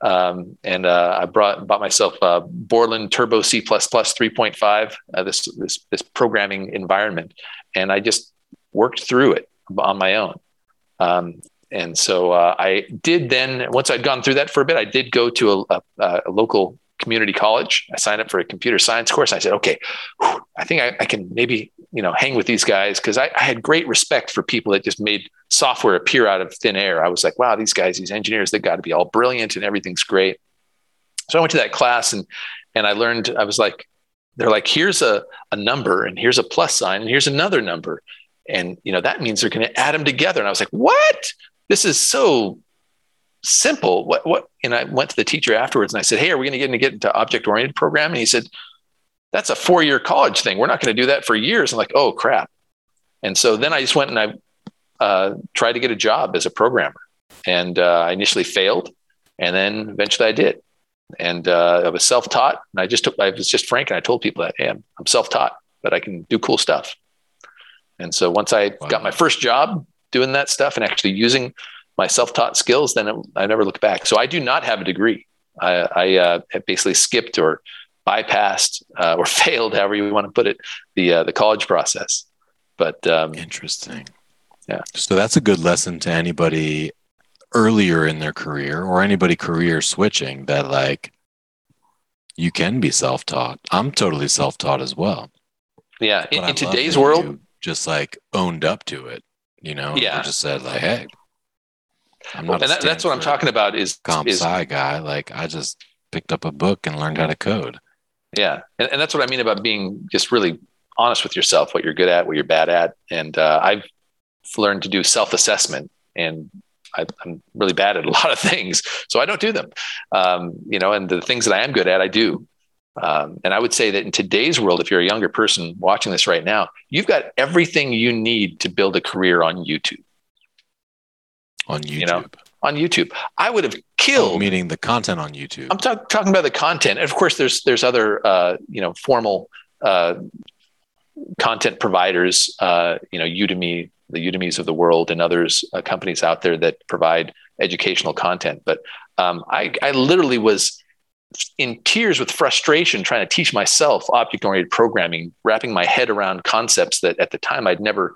Um, and uh, I brought bought myself a Borland Turbo C++ 3.5, uh, this, this this programming environment, and I just worked through it on my own. Um, and so uh, I did then once I'd gone through that for a bit, I did go to a, a, a local community college. I signed up for a computer science course. I said, okay, whew, I think I, I, can maybe you know hang with these guys because I, I, had great respect for people that just made software appear out of thin air. I was like, wow, these guys, these engineers, they got to be all brilliant and everything's great. So I went to that class and and I learned. I was like, they're like, here's a a number and here's a plus sign and here's another number, and you know that means they're going to add them together. And I was like, what? This is so simple. What, what, and I went to the teacher afterwards and I said, Hey, are we going to get into get into object oriented programming? And he said, that's a four year college thing. We're not going to do that for years. I'm like, oh crap. And so then I just went and I uh, tried to get a job as a programmer. And uh, I initially failed. And then eventually I did. And uh, I was self taught. And I just took, I was just frank and I told people that, hey, I'm, I'm self taught, but I can do cool stuff. And so once I wow. got my first job doing that stuff and actually using my self-taught skills, then it, I never look back. So I do not have a degree. I, I uh, have basically skipped or bypassed uh, or failed, however you want to put it, the uh, the college process. But um, interesting. Yeah. So that's a good lesson to anybody earlier in their career or anybody career switching that like you can be self-taught. I'm totally self-taught as well. Yeah. In, in today's world, just like owned up to it, you know, yeah. just said like, Hey, I'm not and that, that's what I'm talking about is comp is, sci guy. Like I just picked up a book and learned how to code. Yeah. And, and that's what I mean about being just really honest with yourself, what you're good at, what you're bad at. And uh, I've learned to do self-assessment and I, am really bad at a lot of things, so I don't do them. Um, you know, and the things that I am good at, I do. Um, and I would say that in today's world, if you're a younger person watching this right now, you've got everything you need to build a career on YouTube on YouTube. You know, on YouTube, I would have killed. Oh, meaning the content on YouTube. I'm talk, talking about the content, and of course, there's there's other uh, you know formal uh, content providers. Uh, you know, Udemy, the Udemy's of the world, and others uh, companies out there that provide educational content. But um, I, I literally was in tears with frustration trying to teach myself object oriented programming, wrapping my head around concepts that at the time I'd never,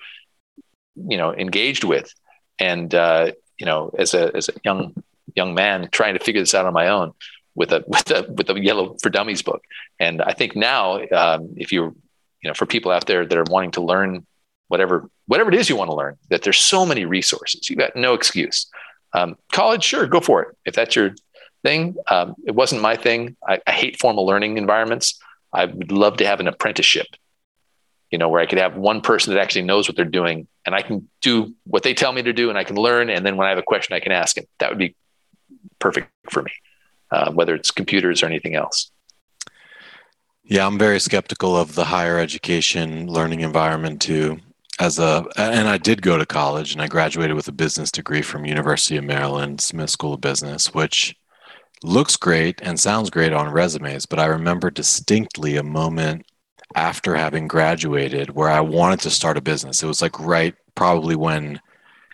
you know, engaged with. And uh, you know, as a as a young young man trying to figure this out on my own with a with a with the Yellow for Dummies book. And I think now, um, if you you know, for people out there that are wanting to learn whatever whatever it is you want to learn, that there's so many resources. You got no excuse. Um, college, sure, go for it if that's your thing. Um, it wasn't my thing. I, I hate formal learning environments. I would love to have an apprenticeship you know, where I could have one person that actually knows what they're doing and I can do what they tell me to do and I can learn. And then when I have a question, I can ask it. That would be perfect for me, uh, whether it's computers or anything else. Yeah, I'm very skeptical of the higher education learning environment too. As a and I did go to college and I graduated with a business degree from University of Maryland Smith School of Business, which looks great and sounds great on resumes, but I remember distinctly a moment after having graduated where I wanted to start a business. It was like right probably when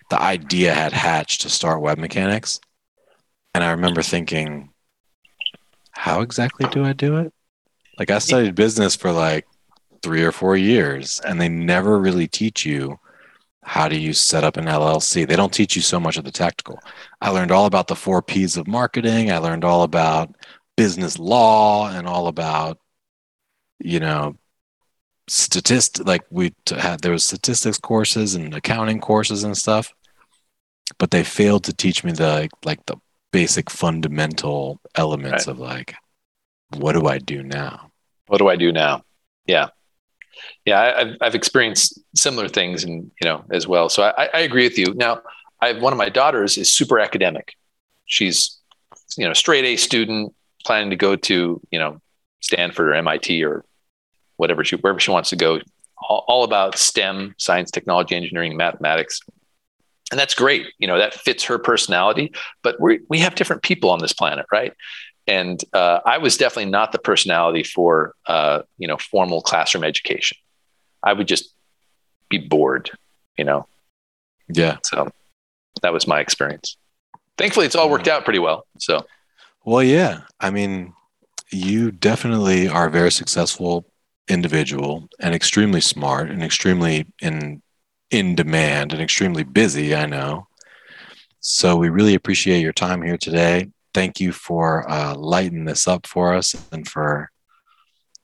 the idea had hatched to start WebMechanix. And I remember thinking, how exactly do I do it? Like I studied business for like three or four years, and they never really teach you how do you set up an LLC. They don't teach you so much of the tactical. I learned all about the four P's of marketing. I learned all about business law and all about, you know, statist like we had there was statistics courses and accounting courses and stuff but they failed to teach me the like the basic fundamental elements right. of like what do i do now? What do i do now? Yeah. Yeah I, have I've experienced similar things and you know as well. So I, I agree with you. Now i have one of my daughters is super academic. She's you know straight a student planning to go to you know stanford or mit or whatever she wherever she wants to go. All, all about stem science technology engineering mathematics. And that's great. You know that fits her personality but we we have different people on this planet right? And uh, i was definitely not the personality for uh, you know formal classroom education. I would just be bored you know? Yeah. So that was my experience. Thankfully it's all worked out pretty well so. Well yeah. I mean you definitely are very successful individual and extremely smart and extremely in in demand and extremely busy, I know. So we really appreciate your time here today. Thank you for uh, lighting this up for us and for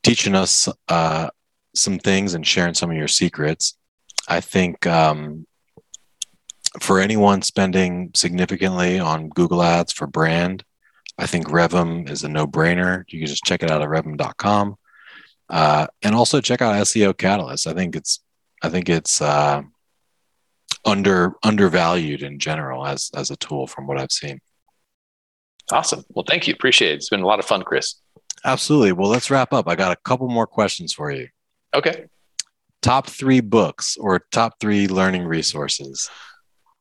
teaching us uh, some things and sharing some of your secrets. I think um, for anyone spending significantly on Google Ads for brand, I think Revvim is a no brainer. You can just check it out at revvim.com. Uh, and also check out SEO Catalyst. I think it's I think it's uh, under undervalued in general as as a tool from what I've seen. Awesome. Well, thank you. Appreciate it. It's been a lot of fun, Chris. Absolutely. Well, let's wrap up. I got a couple more questions for you. Okay. Top three books or top three learning resources.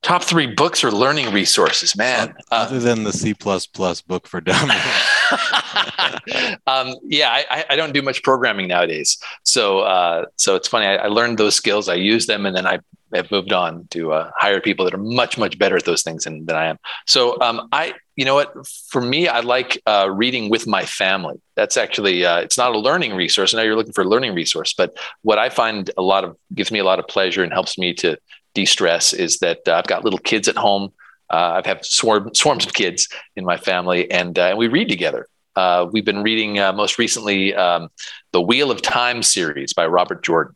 Top three books or learning resources, man. Other uh, than the C book for dummies. um, yeah, I, I, don't do much programming nowadays, so uh, so it's funny. I, I, learned those skills, I use them, and then I have moved on to uh, hire people that are much much better at those things than, than I am. So um, I, you know what, for me, I like uh, reading with my family. That's actually uh, it's not a learning resource. Now you're looking for a learning resource, but what I find a lot of gives me a lot of pleasure and helps me to de-stress is that uh, I've got little kids at home. Uh, I've had swarm, swarms of kids in my family, and, uh, and we read together. Uh, we've been reading uh, most recently um, the Wheel of Time series by Robert Jordan,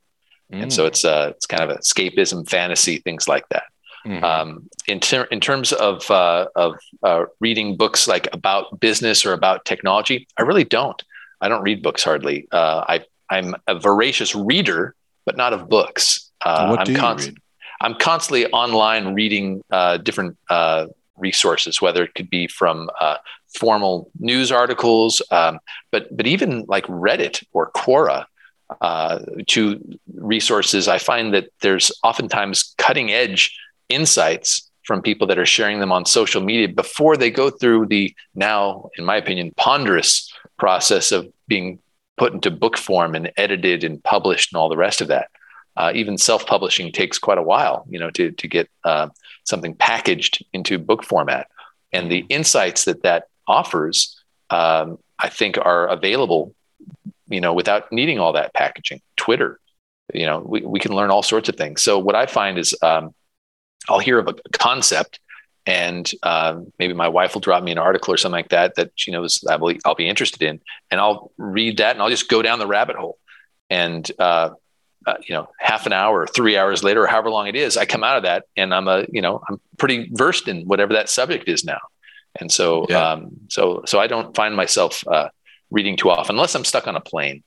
mm. and so mm. it's uh, it's kind of escapism, fantasy, things like that. Mm-hmm. Um, in, ter- in terms of of reading books like about business or about technology, I really don't. I don't read books hardly. I I'm a voracious reader, but not of books. what I'm do you read? I'm constantly online reading uh, different uh, resources, whether it could be from uh, formal news articles, um, but but even like Reddit or Quora, uh, to resources. I find that there's oftentimes cutting edge insights from people that are sharing them on social media before they go through the now, in my opinion, ponderous process of being put into book form and edited and published and all the rest of that uh, even self-publishing takes quite a while, you know, to to get uh, something packaged into book format. And the insights that that offers, um, I think, are available, you know, without needing all that packaging. Twitter, you know, we, we can learn all sorts of things. So what I find is, um, I'll hear of a concept, and uh, maybe my wife will drop me an article or something like that that she knows I will, I'll be interested in, and I'll read that, and I'll just go down the rabbit hole. And uh, uh, you know, half an hour or three hours later, or however long it is, I come out of that and I'm a, you know, I'm pretty versed in whatever that subject is now. And so, yeah. um, so, so I don't find myself uh, reading too often unless I'm stuck on a plane.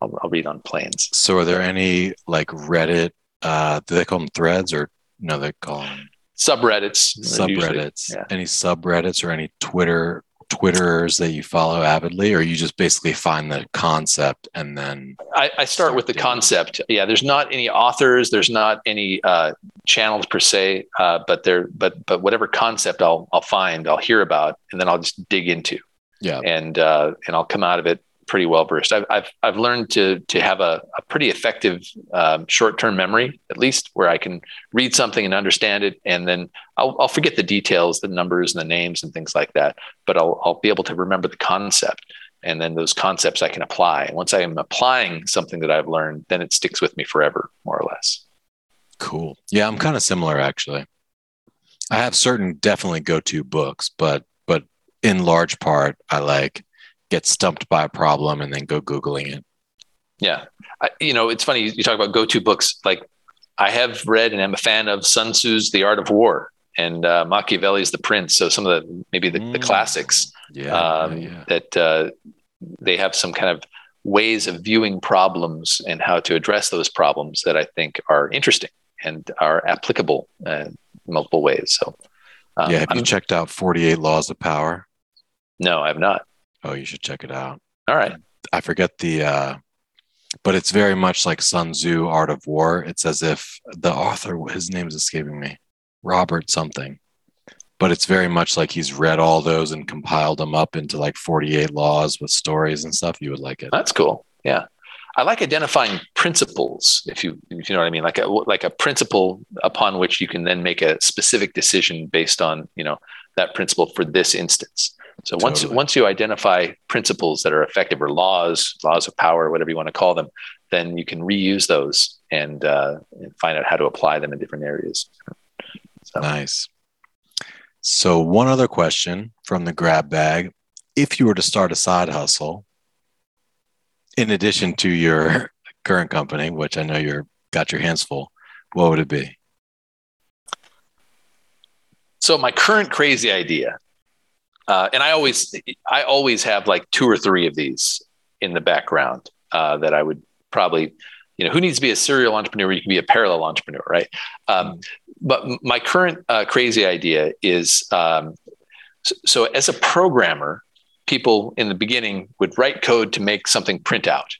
I'll, I'll read on planes. So, are there any like Reddit? Uh, do they call them threads or no? They call them subreddits. Subreddits. Yeah. Any subreddits or any Twitter Twitterers that you follow avidly, or you just basically find the concept and then? I, I start, start, with the concept. It. Yeah, there's not any authors, there's not any uh, channels per se, uh, but there, but but whatever concept I'll I'll find, I'll hear about, and then I'll just dig into. Yeah, and uh, and I'll come out of it pretty well versed. I've, I've, I've learned to, to have a, a pretty effective um, short term memory, at least, where I can read something and understand it. And then I'll, I'll forget the details, the numbers and the names and things like that. But I'll, I'll be able to remember the concept. And then those concepts I can apply. Once I am applying something that I've learned, then it sticks with me forever, more or less. Cool. Yeah, I'm kind of similar actually. I have certain definitely go to books, but but in large part, I like get stumped by a problem and then go googling it yeah I, you know it's funny you talk about go-to books like i have read and am a fan of sun tzu's the art of war and uh, machiavelli's the prince so some of the maybe the, mm. the classics yeah, um, yeah, yeah. that uh, they have some kind of ways of viewing problems and how to address those problems that i think are interesting and are applicable in multiple ways so um, yeah have you I'm, checked out 48 laws of power no i've not Oh, you should check it out. All right. I forget the, uh, but it's very much like Sun Tzu, Art of War. It's as if the author, his name is escaping me, Robert something, but it's very much like he's read all those and compiled them up into like 48 laws with stories and stuff. You would like it. That's cool. Yeah. I like identifying principles, if you if you know what I mean, like a like a principle upon which you can then make a specific decision based on you know that principle for this instance. So once once you identify principles that are effective or laws, laws of power, whatever you want to call them, then you can reuse those and, uh, and find out how to apply them in different areas. So. Nice. So one other question from the grab bag: If you were to start a side hustle, in addition to your current company, which I know you're got your hands full, what would it be? So my current crazy idea uh, and I always, I always have like two or three of these in the background uh, that I would probably, you know, who needs to be a serial entrepreneur? You can be a parallel entrepreneur, right? Um, but my current uh, crazy idea is, um, so, so, as a programmer, people in the beginning would write code to make something print out,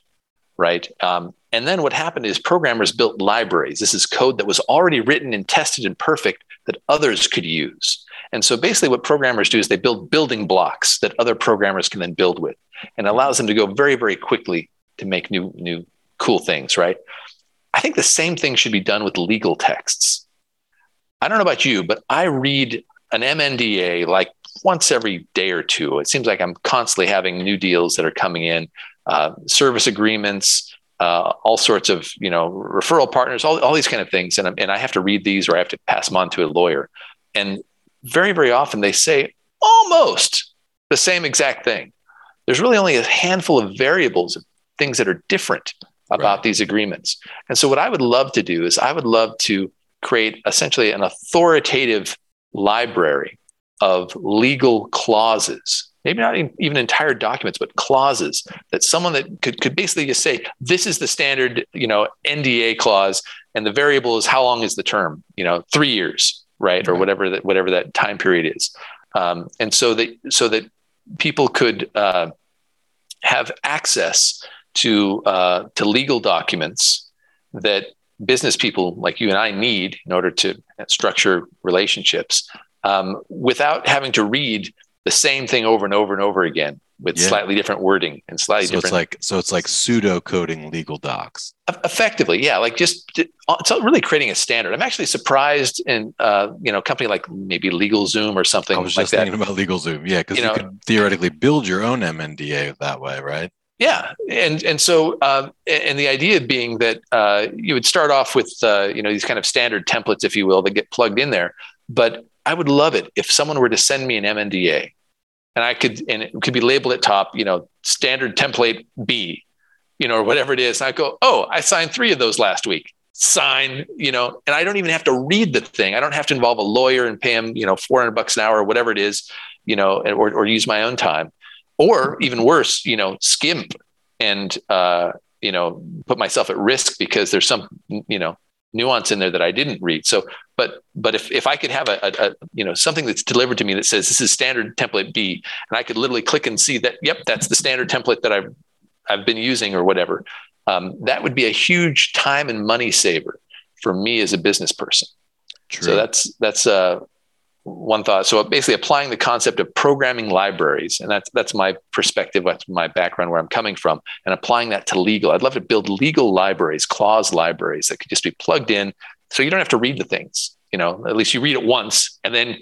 right? Um, and then what happened is programmers built libraries. This is code that was already written and tested and perfect that others could use. And so basically, what programmers do is they build building blocks that other programmers can then build with, and allows them to go very, very quickly to make new, new cool things. Right? I think the same thing should be done with legal texts. I don't know about you, but I read an MNDA like once every day or two. It seems like I'm constantly having new deals that are coming in, uh, service agreements, uh, all sorts of you know referral partners, all, all these kind of things, and, and I have to read these or I have to pass them on to a lawyer. And very, very often they say almost the same exact thing. There's really only a handful of variables of things that are different about right. these agreements. And so, what I would love to do is, I would love to create essentially an authoritative library of legal clauses maybe not even entire documents but clauses that someone that could, could basically just say this is the standard you know nda clause and the variable is how long is the term you know three years right, or whatever that whatever that time period is, um, and so that so that people could uh, have access to uh, to legal documents that business people like you and I need in order to structure relationships um, without having to read the same thing over and over and over again with yeah. slightly different wording and slightly so different. It's like so it's like pseudo coding legal docs. Effectively, yeah. Like just it's really creating a standard. I'm actually surprised in uh, you know a company like maybe LegalZoom or something. I was just like thinking that. about LegalZoom, yeah, because you, you know, could theoretically build your own MNDA that way, right? Yeah, and and so uh, and the idea being that uh, you would start off with uh, you know these kind of standard templates, if you will, that get plugged in there. But I would love it if someone were to send me an MNDA and I could, and it could be labeled at top, you know, standard template B, you know, or whatever it is. And I go, oh, I signed three of those last week. Sign, you know, and I don't even have to read the thing. I don't have to involve a lawyer and pay him, you know, 400 bucks an hour or whatever it is, you know, or, or use my own time. Or even worse, you know, skimp and, uh, you know, put myself at risk because there's some, you know, nuance in there that I didn't read. So, but but if if I could have a, a, a, you know something that's delivered to me that says this is standard template B, and I could literally click and see that yep, that's the standard template that I've I've been using or whatever, um, that would be a huge time and money saver for me as a business person. True. So that's that's uh, one thought. So basically, applying the concept of programming libraries, and that's that's my perspective, that's my background, where I'm coming from, and applying that to legal. I'd love to build legal libraries, clause libraries that could just be plugged in, so you don't have to read the things. You know, at least you read it once, and then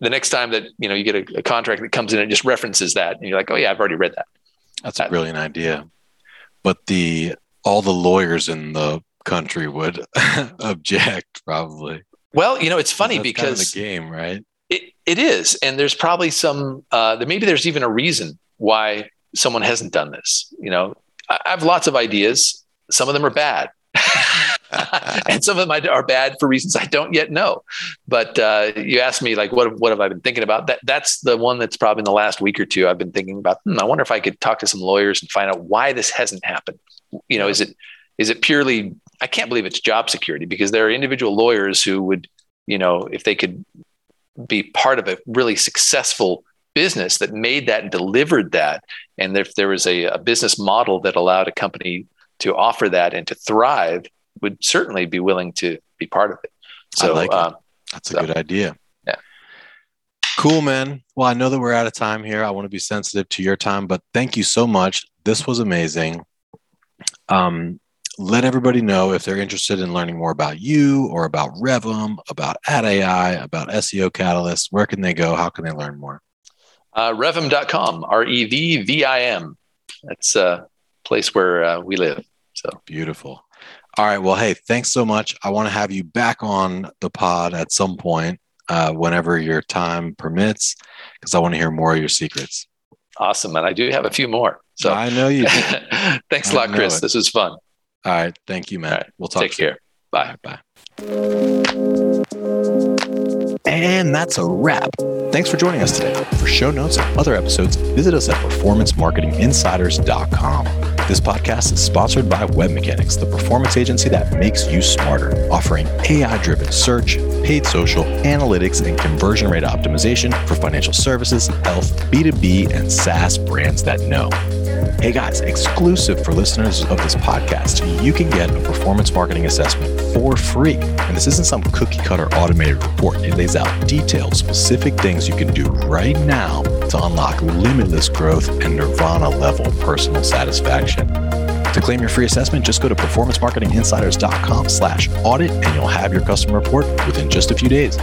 the next time that you know you get a, a contract that comes in, it just references that, and you're like, oh yeah, I've already read that. That's a brilliant idea, but the all the lawyers in the country would object probably. Well, you know, it's funny because kind of the game, right? It, it is, and there's probably some. Uh, maybe there's even a reason why someone hasn't done this. You know, I, I have lots of ideas. Some of them are bad, and some of them are bad for reasons I don't yet know. But uh, you asked me like, what what have I been thinking about? That that's the one that's probably in the last week or two I've been thinking about. Hmm, I wonder if I could talk to some lawyers and find out why this hasn't happened. You know, is it is it purely I can't believe it's job security because there are individual lawyers who would, you know, if they could be part of a really successful business that made that and delivered that, and if there was a, a business model that allowed a company to offer that and to thrive, would certainly be willing to be part of it. So like um, that's a good idea. Yeah. Cool, man. Well, I know that we're out of time here. I want to be sensitive to your time, but thank you so much. This was amazing. Um, let everybody know if they're interested in learning more about you or about Revvim, about Ad AI, about SEO Catalyst. Where can they go? How can they learn more? Uh, Revvim.com, R E V V I M. That's a place where uh, we live. So beautiful. All right. Well, hey, thanks so much. I want to have you back on the pod at some point uh, whenever your time permits, because I want to hear more of your secrets. Awesome. And I do have a few more. So I know you. thanks I a lot, Chris. It. This was fun. All right. Thank you, man. Right. We'll talk. Take soon. care. Bye. Bye. And that's a wrap. Thanks for joining us today. For show notes and other episodes, visit us at performancemarketinginsiders.com. This podcast is sponsored by WebMechanix, the performance agency that makes you smarter, offering AI driven search, paid social, analytics, and conversion rate optimization for financial services, health, B2B, and SaaS brands that know. Hey guys, exclusive for listeners of this podcast, you can get a performance marketing assessment for free. And this isn't some cookie cutter automated report. It lays out detailed, specific things you can do right now to unlock limitless growth and nirvana level personal satisfaction. To claim your free assessment, just go to performancemarketinginsiders.com slash audit and you'll have your customer report within just a few days.